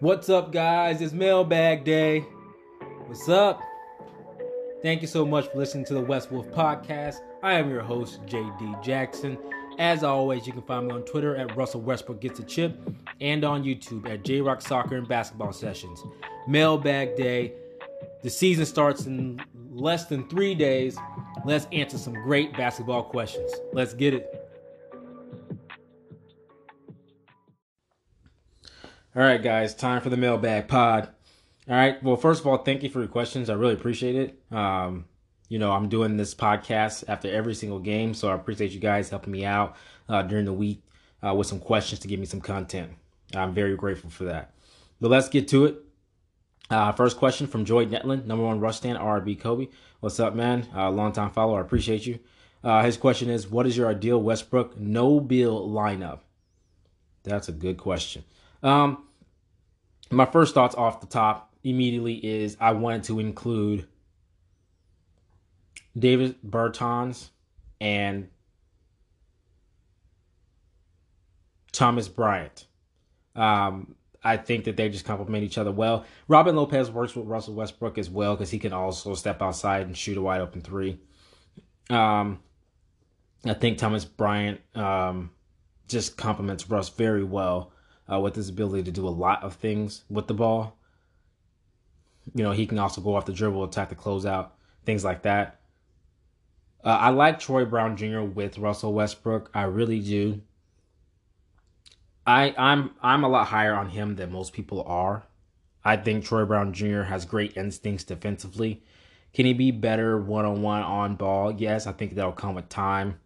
What's up, guys? It's mailbag day. What's up? Thank you so much for listening to the West Wolf podcast. I am your host, JD Jackson. As always, you can find me on Twitter at Russell Westbrook Gets a Chip and on YouTube at J Rock Soccer and Basketball Sessions. Mailbag day. The season starts in less than three days. Let's answer some great basketball questions. Let's get it. All right, guys, time for the mailbag pod. All right. Well, first of all, thank you for your questions. I really appreciate it. Um, you know, I'm doing this podcast after every single game, so I appreciate you guys helping me out uh, during the week uh, with some questions to give me some content. I'm very grateful for that. But let's get to it. Uh, first question from Joy Netland, number one rush stand, RB Kobe. What's up, man? Uh, long time follower. I appreciate you. Uh, his question is What is your ideal Westbrook no Beal lineup? That's a good question. Um, my first thoughts off the top immediately is I wanted to include Davis Bertans and Thomas Bryant. Um, I think that they just complement each other well. Robin Lopez works with Russell Westbrook as well because he can also step outside and shoot a wide open three. Um, I think Thomas Bryant um, just complements Russ very well uh, with his ability to do a lot of things with the ball. You know, he can also go off the dribble, attack the closeout, things like that. Uh, I like Troy Brown Jr. with Russell Westbrook. I really do. I I'm I'm a lot higher on him than most people are. I think Troy Brown Jr. has great instincts defensively. Can he be better one on one on ball? Yes, I think that'll come with time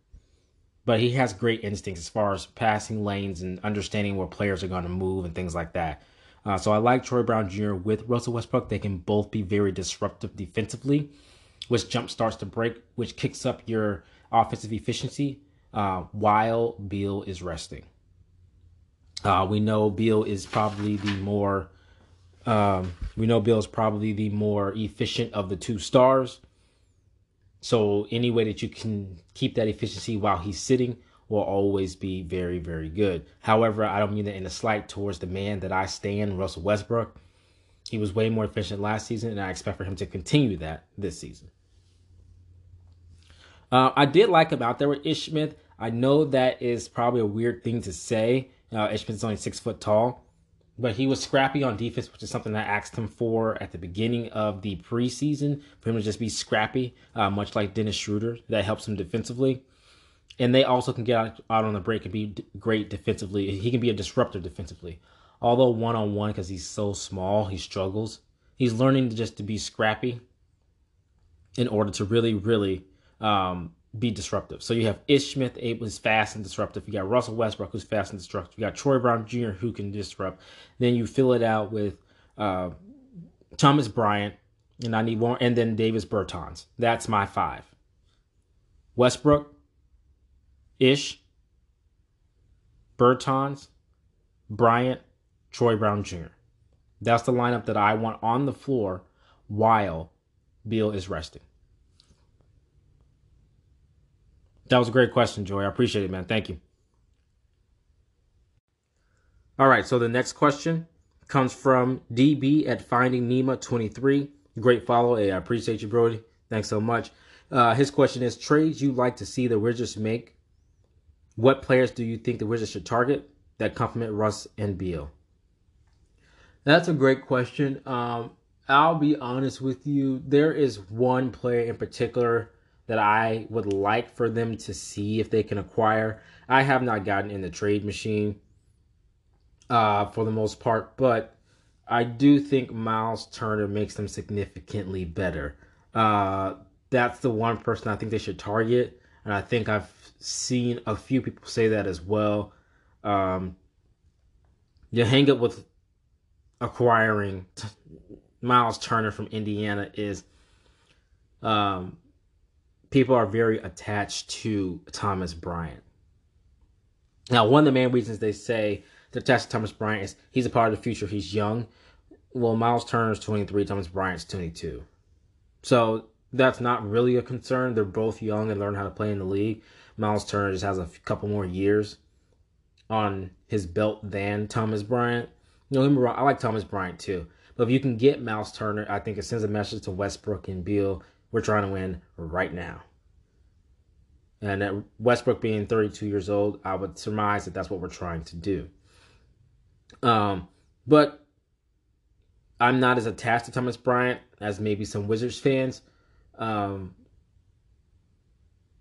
but he has great instincts as far as passing lanes and understanding where players are going to move and things like that. Uh, so I like Troy Brown Jr. with Russell Westbrook. They can both be very disruptive defensively, which jump starts to break, which kicks up your offensive efficiency uh, while Beal is resting. Uh, we know Beal is probably the more um, we know Beal is probably the more efficient of the two stars. So any way that you can keep that efficiency while he's sitting will always be very, very good. However, I don't mean that in a slight towards the man that I stand, Russell Westbrook. He was way more efficient last season, and I expect for him to continue that this season. Uh, I did like him out there with Ish Smith. I know that is probably a weird thing to say. Uh, is only six foot tall, but he was scrappy on defense, which is something I asked him for at the beginning of the preseason for him to just be scrappy, uh, much like Dennis Schroeder. That helps him defensively. And they also can get out, out on the break and be great defensively. He can be a disruptor defensively. Although one on one, because he's so small, he struggles. He's learning to just to be scrappy in order to really, really um, be disruptive. So you have Ish Smith, who's fast and disruptive. You got Russell Westbrook, who's fast and disruptive. You got Troy Brown Jr., who can disrupt. Then you fill it out with uh, Thomas Bryant, and I need one, and then Davis Bertans. That's my five. Westbrook, Ish, Bertans, Bryant, Troy Brown Jr. That's the lineup that I want on the floor while Beal is resting. That was a great question, Joy. I appreciate it, man. Thank you. All right, so the next question comes from DB at Finding Nima 23. Great follow. Hey, I appreciate you, Brody. Thanks so much. Uh, his question is trades you like to see the Wizards make. What players do you think the Wizards should target that complement Russ and Beal? That's a great question. Um, I'll be honest with you. There is one player in particular that I would like for them to see if they can acquire. I have not gotten in the trade machine uh, for the most part, but I do think Miles Turner makes them significantly better. Uh, that's the one person I think they should target, and I think I've seen a few people say that as well. Um, you hang up with acquiring t- Miles Turner from Indiana is um, people are very attached to Thomas Bryant. Now, one of the main reasons they say they're attached to Thomas Bryant is he's a part of the future. He's young. Well, Miles Turner's 23, Thomas Bryant's 22. So that's not really a concern. They're both young and learn how to play in the league. Miles Turner just has a couple more years on his belt than Thomas Bryant. No, I like Thomas Bryant too. But if you can get Miles Turner, I think it sends a message to Westbrook and Beal. We're trying to win right now. And at Westbrook being 32 years old, I would surmise that that's what we're trying to do. Um, but I'm not as attached to Thomas Bryant as maybe some Wizards fans. Um,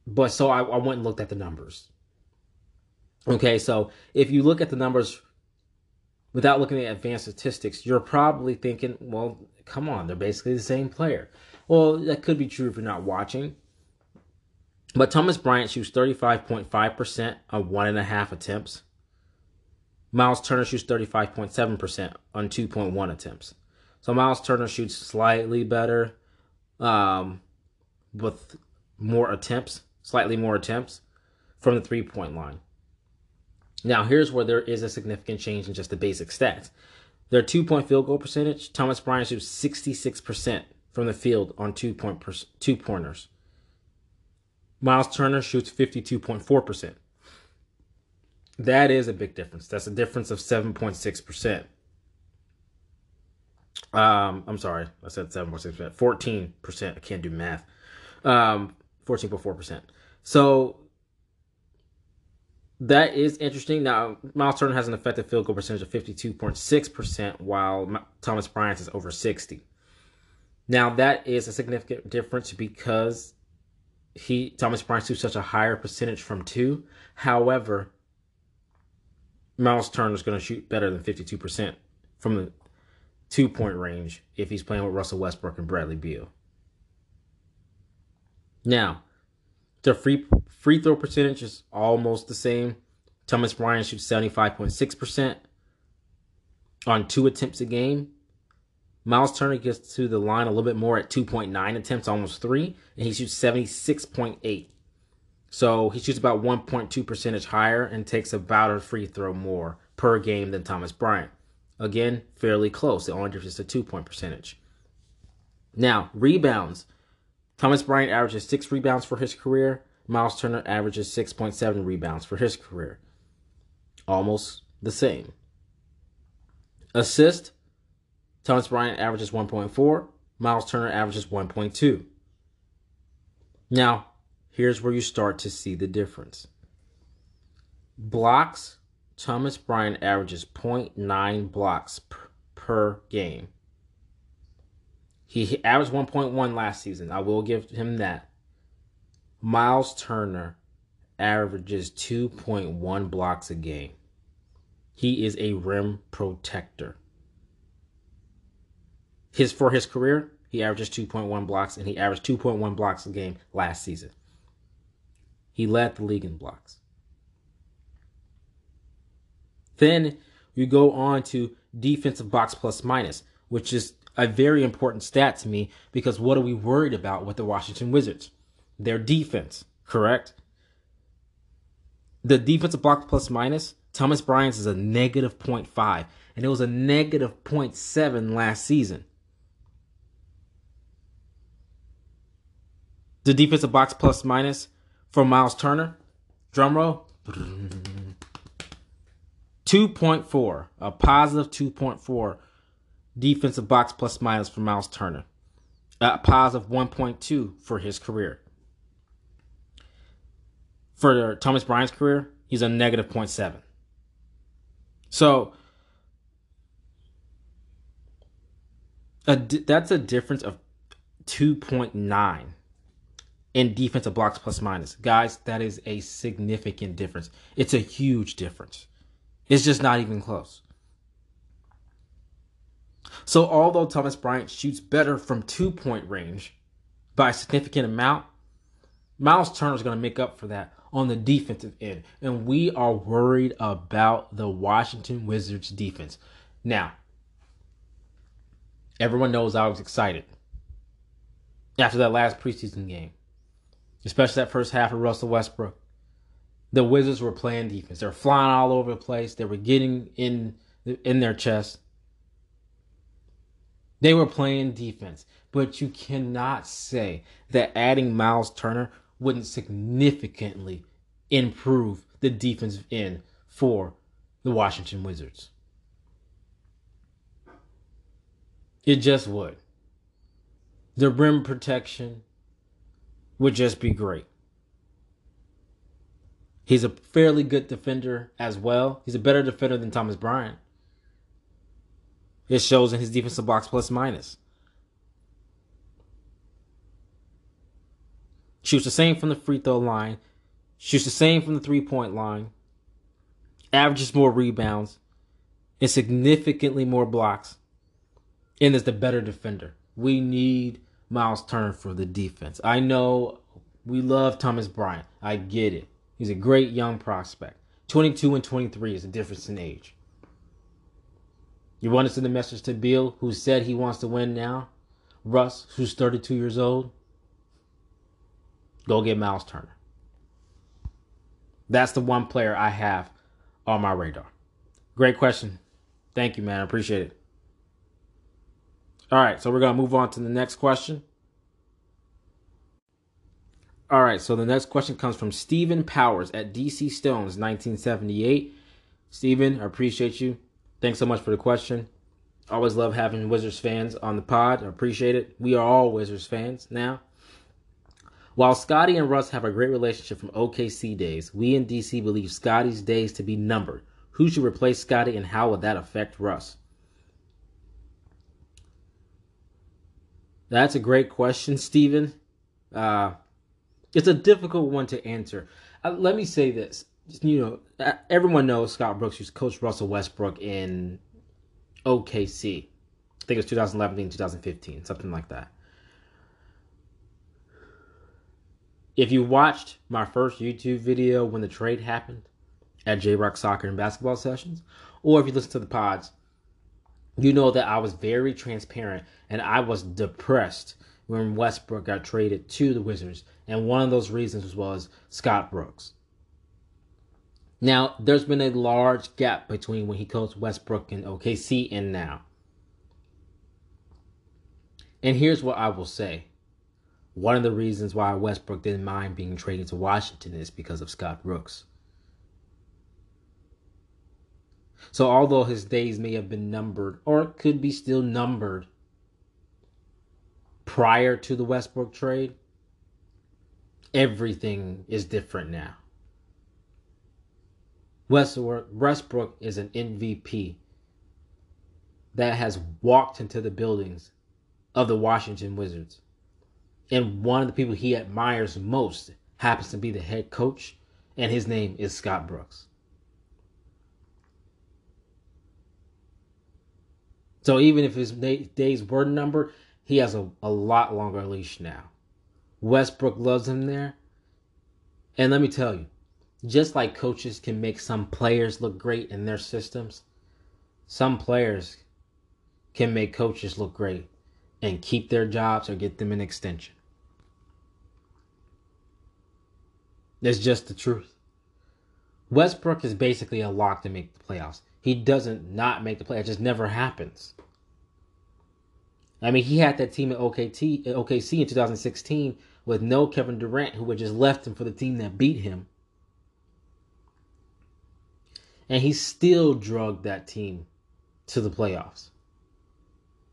but so I, I went and looked at the numbers. Okay, so if you look at the numbers without looking at advanced statistics, you're probably thinking, well, come on, they're basically the same player. Well, that could be true if you're not watching. But Thomas Bryant shoots 35.5% on one and a half attempts. Miles Turner shoots 35.7% on 2.1 attempts. So Miles Turner shoots slightly better um, with more attempts, slightly more attempts from the three point line. Now, here's where there is a significant change in just the basic stats. Their two point field goal percentage, Thomas Bryant shoots 66% from the field on two point per, two pointers. Miles Turner shoots 52.4%. That is a big difference. That's a difference of 7.6%. Um, I'm sorry, I said 7.6%. 14%. I can't do math. Um, 14.4%. So that is interesting. Now, Miles Turner has an effective field goal percentage of 52.6%, while Thomas Bryant is over 60. Now, that is a significant difference because he Thomas Bryant shoots such a higher percentage from two. However, Miles Turner is going to shoot better than 52% from the two point range if he's playing with Russell Westbrook and Bradley Beal. Now, the free free throw percentage is almost the same. Thomas Bryant shoots 75.6% on two attempts a game. Miles Turner gets to the line a little bit more at 2.9 attempts, almost three, and he shoots 76.8. So he shoots about 1.2 percentage higher and takes about a free throw more per game than Thomas Bryant. Again, fairly close. The only difference is the two point percentage. Now, rebounds. Thomas Bryant averages six rebounds for his career. Miles Turner averages 6.7 rebounds for his career. Almost the same. Assist. Thomas Bryant averages 1.4. Miles Turner averages 1.2. Now, here's where you start to see the difference. Blocks. Thomas Bryant averages 0.9 blocks per, per game. He averaged 1.1 last season. I will give him that. Miles Turner averages 2.1 blocks a game. He is a rim protector. His for his career, he averages 2.1 blocks and he averaged 2.1 blocks a game last season. He led the league in blocks. Then you go on to defensive box plus minus, which is a very important stat to me because what are we worried about with the Washington Wizards? Their defense, correct? The defensive box plus minus, Thomas Bryant's is a negative 0.5, and it was a negative 0.7 last season. The defensive box plus minus for Miles Turner, drum roll, 2.4, a positive 2.4 defensive box plus minus for Miles Turner. A positive 1.2 for his career. For Thomas Bryant's career, he's a negative 0.7. So a, that's a difference of 2.9 in defensive blocks plus minus. Guys, that is a significant difference. It's a huge difference. It's just not even close. So, although Thomas Bryant shoots better from two point range by a significant amount, Miles Turner is going to make up for that on the defensive end. And we are worried about the Washington Wizards defense. Now, everyone knows I was excited after that last preseason game, especially that first half of Russell Westbrook. The Wizards were playing defense. They were flying all over the place. They were getting in in their chest. They were playing defense, but you cannot say that adding Miles Turner wouldn't significantly improve the defensive end for the Washington Wizards. It just would. The rim protection would just be great. He's a fairly good defender as well. He's a better defender than Thomas Bryant. It shows in his defensive box plus minus. Shoots the same from the free throw line. Shoots the same from the three point line. Averages more rebounds. And significantly more blocks. And is the better defender. We need Miles Turner for the defense. I know we love Thomas Bryant. I get it. He's a great young prospect. 22 and 23 is a difference in age. You want to send a message to Beal, who said he wants to win now? Russ, who's 32 years old? Go get Miles Turner. That's the one player I have on my radar. Great question. Thank you, man. I appreciate it. All right, so we're going to move on to the next question. All right, so the next question comes from Stephen Powers at DC Stones 1978. Stephen, I appreciate you. Thanks so much for the question. Always love having Wizards fans on the pod. I appreciate it. We are all Wizards fans now. While Scotty and Russ have a great relationship from OKC days, we in DC believe Scotty's days to be numbered. Who should replace Scotty and how would that affect Russ? That's a great question, Stephen. Uh, it's a difficult one to answer. Uh, let me say this. You know, everyone knows Scott Brooks used to coach Russell Westbrook in OKC. I think it was 2011, 2015, something like that. If you watched my first YouTube video when the trade happened at J Rock Soccer and Basketball Sessions, or if you listen to the pods, you know that I was very transparent and I was depressed when Westbrook got traded to the Wizards. And one of those reasons was Scott Brooks. Now, there's been a large gap between when he coached Westbrook and OKC and now. And here's what I will say. One of the reasons why Westbrook didn't mind being traded to Washington is because of Scott Brooks. So, although his days may have been numbered, or could be still numbered prior to the Westbrook trade, everything is different now. Westbrook is an MVP that has walked into the buildings of the Washington Wizards. And one of the people he admires most happens to be the head coach, and his name is Scott Brooks. So even if his days were numbered, he has a, a lot longer leash now. Westbrook loves him there. And let me tell you, just like coaches can make some players look great in their systems, some players can make coaches look great and keep their jobs or get them an extension. That's just the truth. Westbrook is basically a lock to make the playoffs. He doesn't not make the play. It just never happens. I mean, he had that team at OKT, OKC in 2016 with no Kevin Durant, who had just left him for the team that beat him. And he still drugged that team to the playoffs.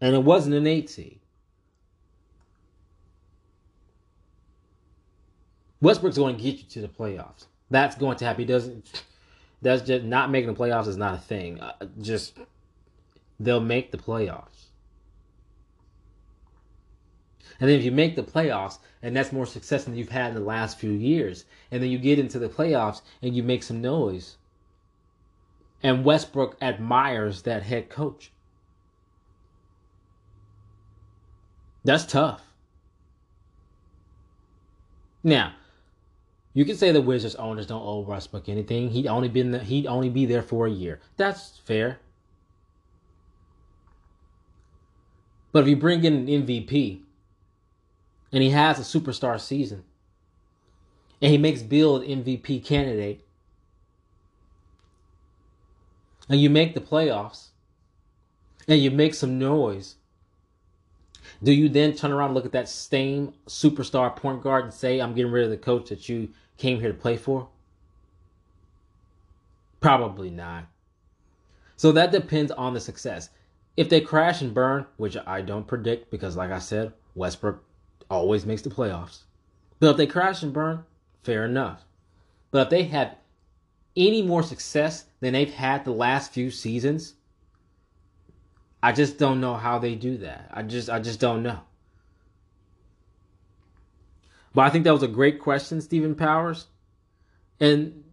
And it wasn't an eight seed. Westbrook's going to get you to the playoffs. That's going to happen. He doesn't. That's just not making the playoffs is not a thing. Uh, just they'll make the playoffs. And then if you make the playoffs, and that's more success than you've had in the last few years, and then you get into the playoffs and you make some noise. And Westbrook admires that head coach. That's tough. Now, you can say the Wizards owners don't owe Westbrook anything. He'd only been the, he'd only be there for a year. That's fair. But if you bring in an MVP and he has a superstar season, and he makes Beal an MVP candidate, and you make the playoffs, and you make some noise, do you then turn around and look at that same superstar point guard and say, I'm getting rid of the coach that you came here to play for? Probably not. So that depends on the success. If they crash and burn, which I don't predict because, like I said, Westbrook always makes the playoffs. But if they crash and burn, fair enough. But if they have any more success than they've had the last few seasons, I just don't know how they do that. I just I just don't know. But I think that was a great question, Stephen Powers. And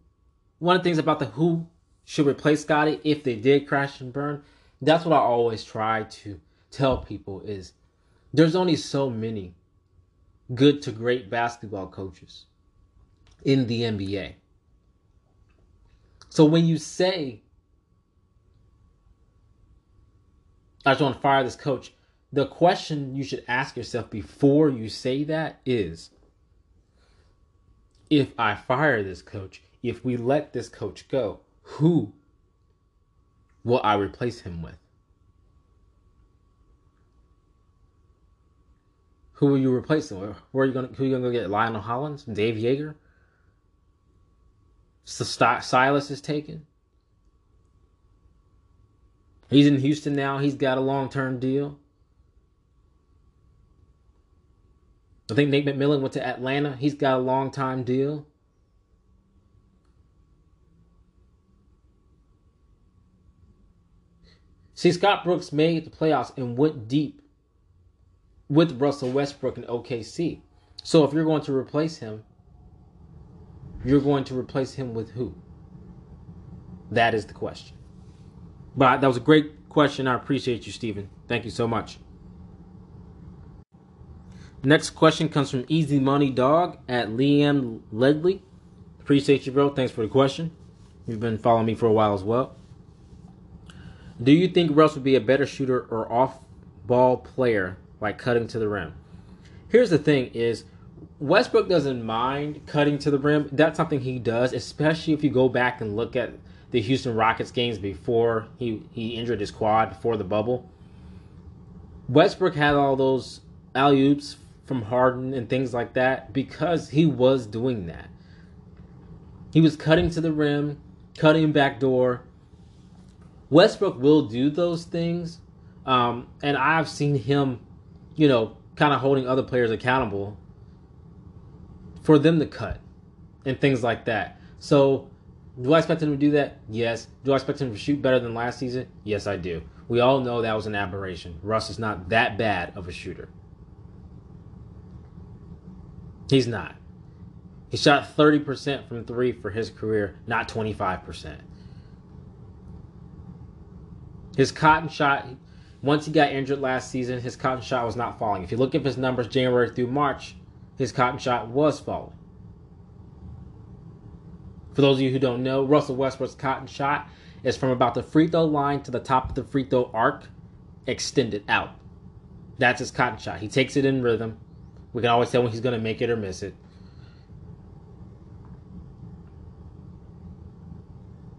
one of the things about the who should replace Scotty if they did crash and burn, that's what I always try to tell people is there's only so many good to great basketball coaches in the NBA. So when you say, I just want to fire this coach, the question you should ask yourself before you say that is if I fire this coach, if we let this coach go, who will I replace him with? Who will you replace him with? Where are you gonna who are you gonna get? Lionel Hollins? Dave Joerger? Silas is taken. He's in Houston now. He's got a long term deal. I think Nate McMillan went to Atlanta. He's got a long time deal. See, Scott Brooks made the playoffs and went deep with Russell Westbrook and OKC. So if you're going to replace him, you're going to replace him with who? That is the question. But that was a great question. I appreciate you, Stephen. Thank you so much. Next question comes from Easy Money Dog at Liam Ledley. Appreciate you, bro. Thanks for the question. You've been following me for a while as well. Do you think Russ would be a better shooter or off ball player like cutting to the rim? Here's the thing is Westbrook doesn't mind cutting to the rim. That's something he does, especially if you go back and look at the Houston Rockets games before he, he injured his quad before the bubble. Westbrook had all those alley oops from Harden and things like that because he was doing that. He was cutting to the rim, cutting back door. Westbrook will do those things, um, and I've seen him, you know, kind of holding other players accountable for them to cut and things like that. So, do I expect him to do that? Yes. Do I expect him to shoot better than last season? Yes, I do. We all know that was an aberration. Russ is not that bad of a shooter. He's not. He shot 30% from three for his career, not 25%. His cotton shot, once he got injured last season, his cotton shot was not falling. If you look at his numbers January through March, his cotton shot was falling. For those of you who don't know, Russell Westbrook's cotton shot is from about the free throw line to the top of the free throw arc, extended out. That's his cotton shot. He takes it in rhythm. We can always tell when he's going to make it or miss it.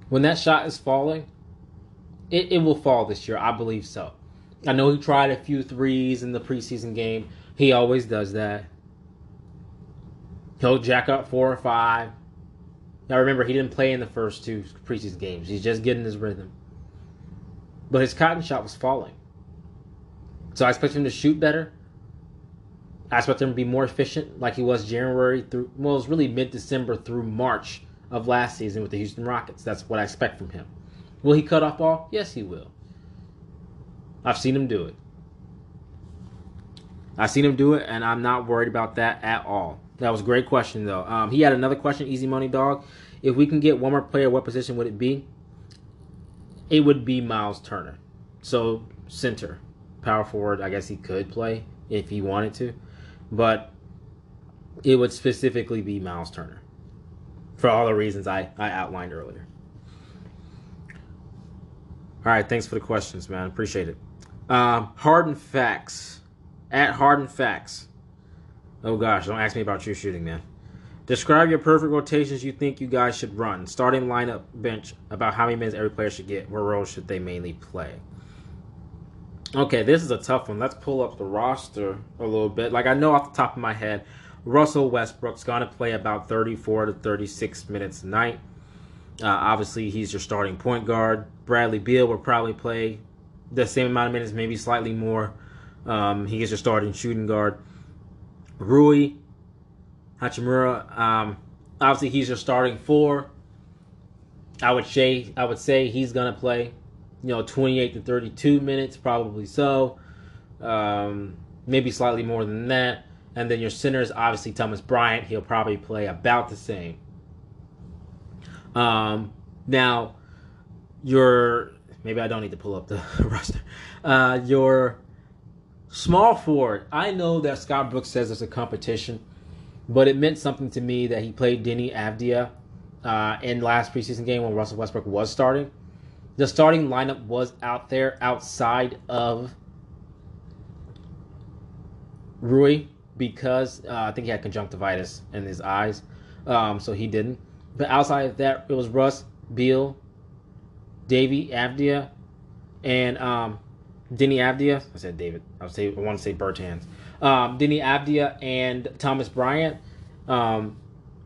When that shot is falling, it, it will fall this year. I believe so. I know he tried a few threes in the preseason game. He always does that. He'll jack up four or five. Now remember, he didn't play in the first two preseason games. He's just getting his rhythm. But his cotton shot was falling. So I expect him to shoot better. I expect him to be more efficient like he was January through, well, it was really mid December through March of last season with the Houston Rockets. That's what I expect from him. Will he cut off ball? Yes, he will. I've seen him do it. I've seen him do it, and I'm not worried about that at all. That was a great question, though. Um, he had another question, Easy Money Dog. If we can get one more player, what position would it be? It would be Miles Turner. So, center, power forward, I guess he could play if he wanted to but it would specifically be Miles Turner for all the reasons I, I outlined earlier. All right, thanks for the questions, man. Appreciate it. Um, Harden facts at Harden facts. Oh gosh, don't ask me about your shooting, man. Describe your perfect rotations you think you guys should run. Starting lineup, bench. About how many minutes every player should get. What roles should they mainly play? Okay, this is a tough one. Let's pull up the roster a little bit. Like I know off the top of my head, Russell Westbrook's going to play about 34 to 36 minutes a night. Uh, obviously, he's your starting point guard. Bradley Beal will probably play the same amount of minutes, maybe slightly more. Um, he gets your starting shooting guard. Rui Hachimura, um, obviously he's your starting four. I would say I would say he's gonna play, you know, 28 to 32 minutes, probably so. Um, maybe slightly more than that. And then your center is obviously Thomas Bryant, he'll probably play about the same. Um, now, your maybe I don't need to pull up the roster. Uh, your small forward, I know that Scott Brooks says it's a competition, but it meant something to me that he played Deni Avdija uh, in last preseason game when Russell Westbrook was starting. The starting lineup was out there outside of Rui because uh, I think he had conjunctivitis in his eyes, um, so he didn't. But outside of that, it was Russ, Beal, Davey, Avdija, and um, Deni Avdija. I said David. I, say, I want to say Bertans. Um, Deni Avdija and Thomas Bryant. Um,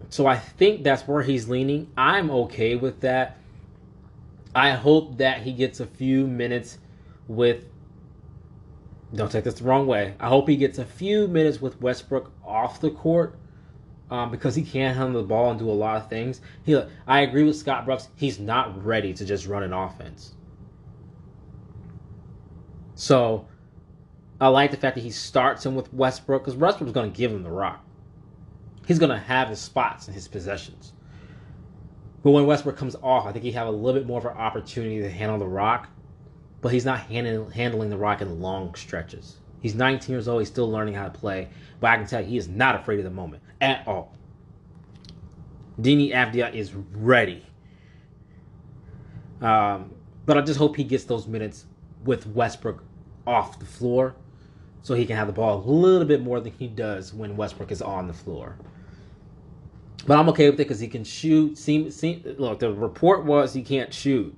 so I think that's where he's leaning. I'm okay with that. I hope that he gets a few minutes with. Don't take this the wrong way. I hope he gets a few minutes with Westbrook off the court um, because he can't handle the ball and do a lot of things. He, I agree with Scott Brooks. He's not ready to just run an offense. So I like the fact that he starts him with Westbrook because Westbrook's going to give him the rock. He's going to have his spots and his possessions. But when Westbrook comes off, I think he have a little bit more of an opportunity to handle the rock. But he's not handling handling the rock in long stretches. He's 19 years old. He's still learning how to play. But I can tell you, he is not afraid of the moment at all. Deni Avdija is ready. Um, but I just hope he gets those minutes with Westbrook off the floor so he can have the ball a little bit more than he does when Westbrook is on the floor. But I'm okay with it because he can shoot. Seem, seem, look, the report was he can't shoot,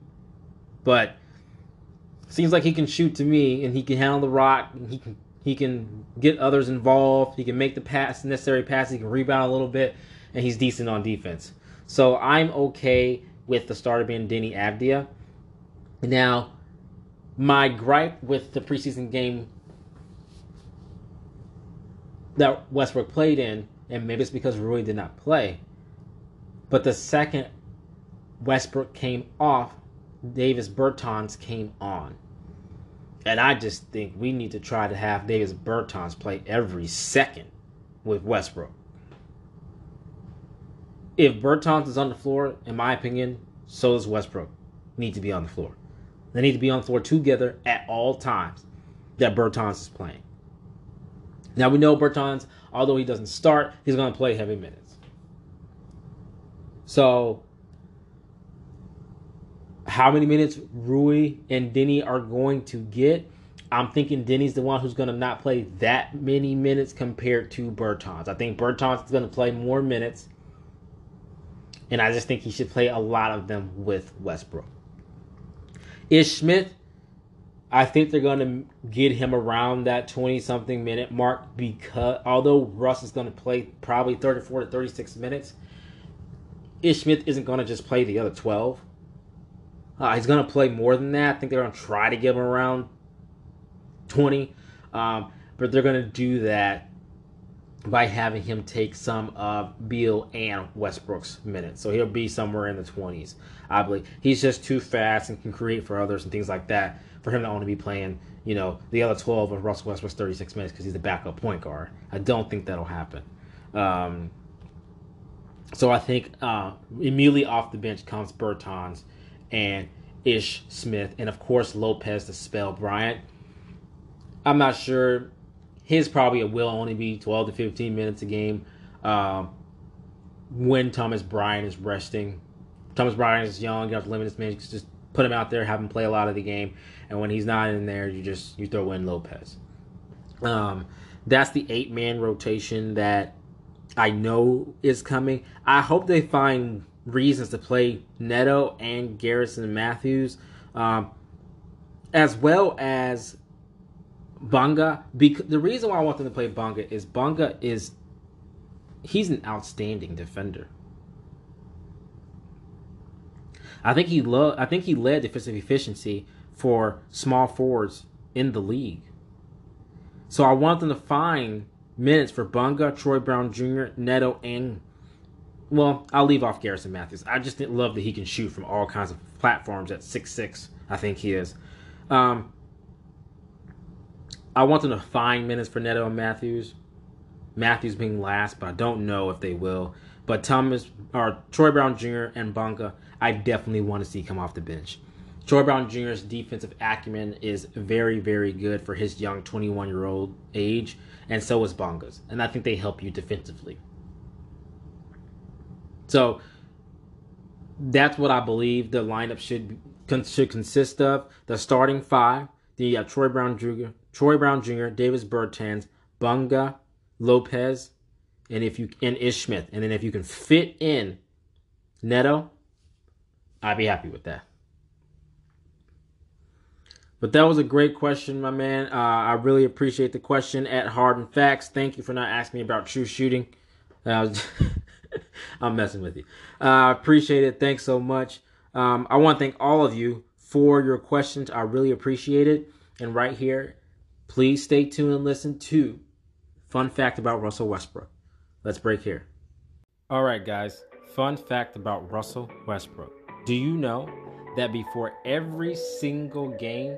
but seems like he can shoot to me, and he can handle the rock. he can he can get others involved. He can make the pass necessary pass. He can rebound a little bit, and he's decent on defense. So I'm okay with the starter being Deni Avdija. Now, my gripe with the preseason game that Westbrook played in, and maybe it's because Rui did not play, but the second Westbrook came off, Davis Bertans came on. And I just think we need to try to have Davis Bertans play every second with Westbrook. If Bertans is on the floor, in my opinion, so does Westbrook. Need to be on the floor. They need to be on the floor together at all times that Bertans is playing. Now we know Bertans, although he doesn't start, he's going to play heavy minutes. So, how many minutes Rui and Deni are going to get? I'm thinking Deni's the one who's going to not play that many minutes compared to Bertans. I think Bertans is going to play more minutes, and I just think he should play a lot of them with Westbrook. Ish Smith, I think they're going to get him around that 20 something minute mark because although Russ is going to play probably 34 to 36 minutes, Ish Smith isn't going to just play the other 12. Uh, he's going to play more than that. I think they're going to try to give him around 20. Um, but they're going to do that by having him take some of Beal and Westbrook's minutes. So he'll be somewhere in the 20s, I believe. He's just too fast and can create for others and things like that for him to only be playing, you know, the other 12 of Russell Westbrook's 36 minutes because he's the backup point guard. I don't think that'll happen. Um, so I think uh, immediately off the bench comes Bertans and Ish Smith, and of course Lopez to spell Bryant. I'm not sure his probably will only be 12 to 15 minutes a game um, when Thomas Bryant is resting. Thomas Bryant is young, you have limited minutes, just put him out there, have him play a lot of the game, and when he's not in there, you just you throw in Lopez. Um, that's the eight man rotation that I know is coming. I hope they find reasons to play Neto and Garrison Matthews, um, as well as Bonga, because the reason why I want them to play Bonga is Bonga is he's an outstanding defender. I think he lo- I think he led defensive efficiency for small forwards in the league. So I want them to find minutes for Bonga, Troy Brown Jr., Neto, and well, I'll leave off Garrison Matthews. I just didn't love that he can shoot from all kinds of platforms at six six. I think he is. Um, I want them to find minutes for Neto and Matthews. Matthews being last, but I don't know if they will. But Thomas or Troy Brown Jr. and Bonga, I definitely want to see come off the bench. Troy Brown Jr.'s defensive acumen is very, very good for his young 21 year old age, and so is Bonga's. And I think they help you defensively. So that's what I believe the lineup should should consist of. The starting five. Have Troy Brown Jr., Troy Brown Jr., Davis Bertans, Bonga, Lopez, and if you and Ish Smith. And then if you can fit in Neto, I'd be happy with that. But that was a great question, my man. Uh, I really appreciate the question at Hard and Facts. Thank you for not asking me about true shooting. Uh, I'm messing with you. I uh, appreciate it. Thanks so much. Um, I want to thank all of you for your questions. I really appreciate it. And right here, please stay tuned and listen to Fun Fact About Russell Westbrook. Let's break here. All right, guys. Fun fact about Russell Westbrook. Do you know that before every single game,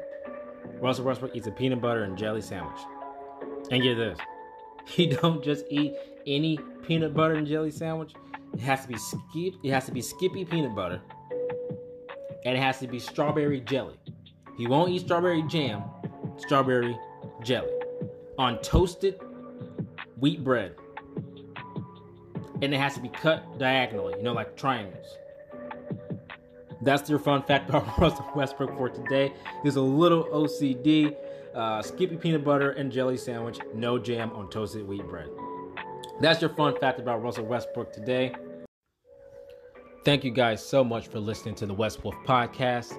Russell Westbrook eats a peanut butter and jelly sandwich? And get this, he don't just eat any peanut butter and jelly sandwich. It has to be skip. It has to be Skippy peanut butter, and it has to be strawberry jelly. He won't eat strawberry jam. Strawberry jelly on toasted wheat bread, and it has to be cut diagonally. You know, like triangles. That's your fun fact about Russell Westbrook for today. There's a little OCD. Uh, Skippy peanut butter and jelly sandwich, no jam on toasted wheat bread. That's your fun fact about Russell Westbrook today. Thank you guys so much for listening to the West Wolf podcast.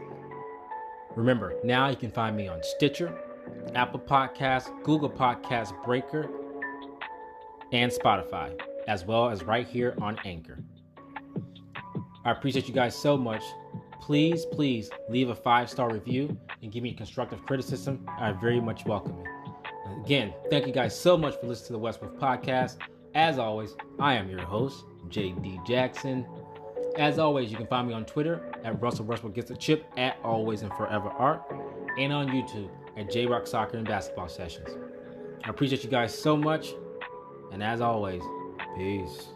Remember, now you can find me on Stitcher, Apple Podcasts, Google Podcasts, Breaker, and Spotify, as well as right here on Anchor. I appreciate you guys so much. Please, please leave a five star review and give me constructive criticism. I very much welcome it. Again, thank you guys so much for listening to the West Wolf podcast. As always, I am your host, JD Jackson. As always, you can find me on Twitter at Russell Westbrook Gets a Chip at Always and Forever Art, and on YouTube at J Rock Soccer and Basketball Sessions. I appreciate you guys so much, and as always, peace.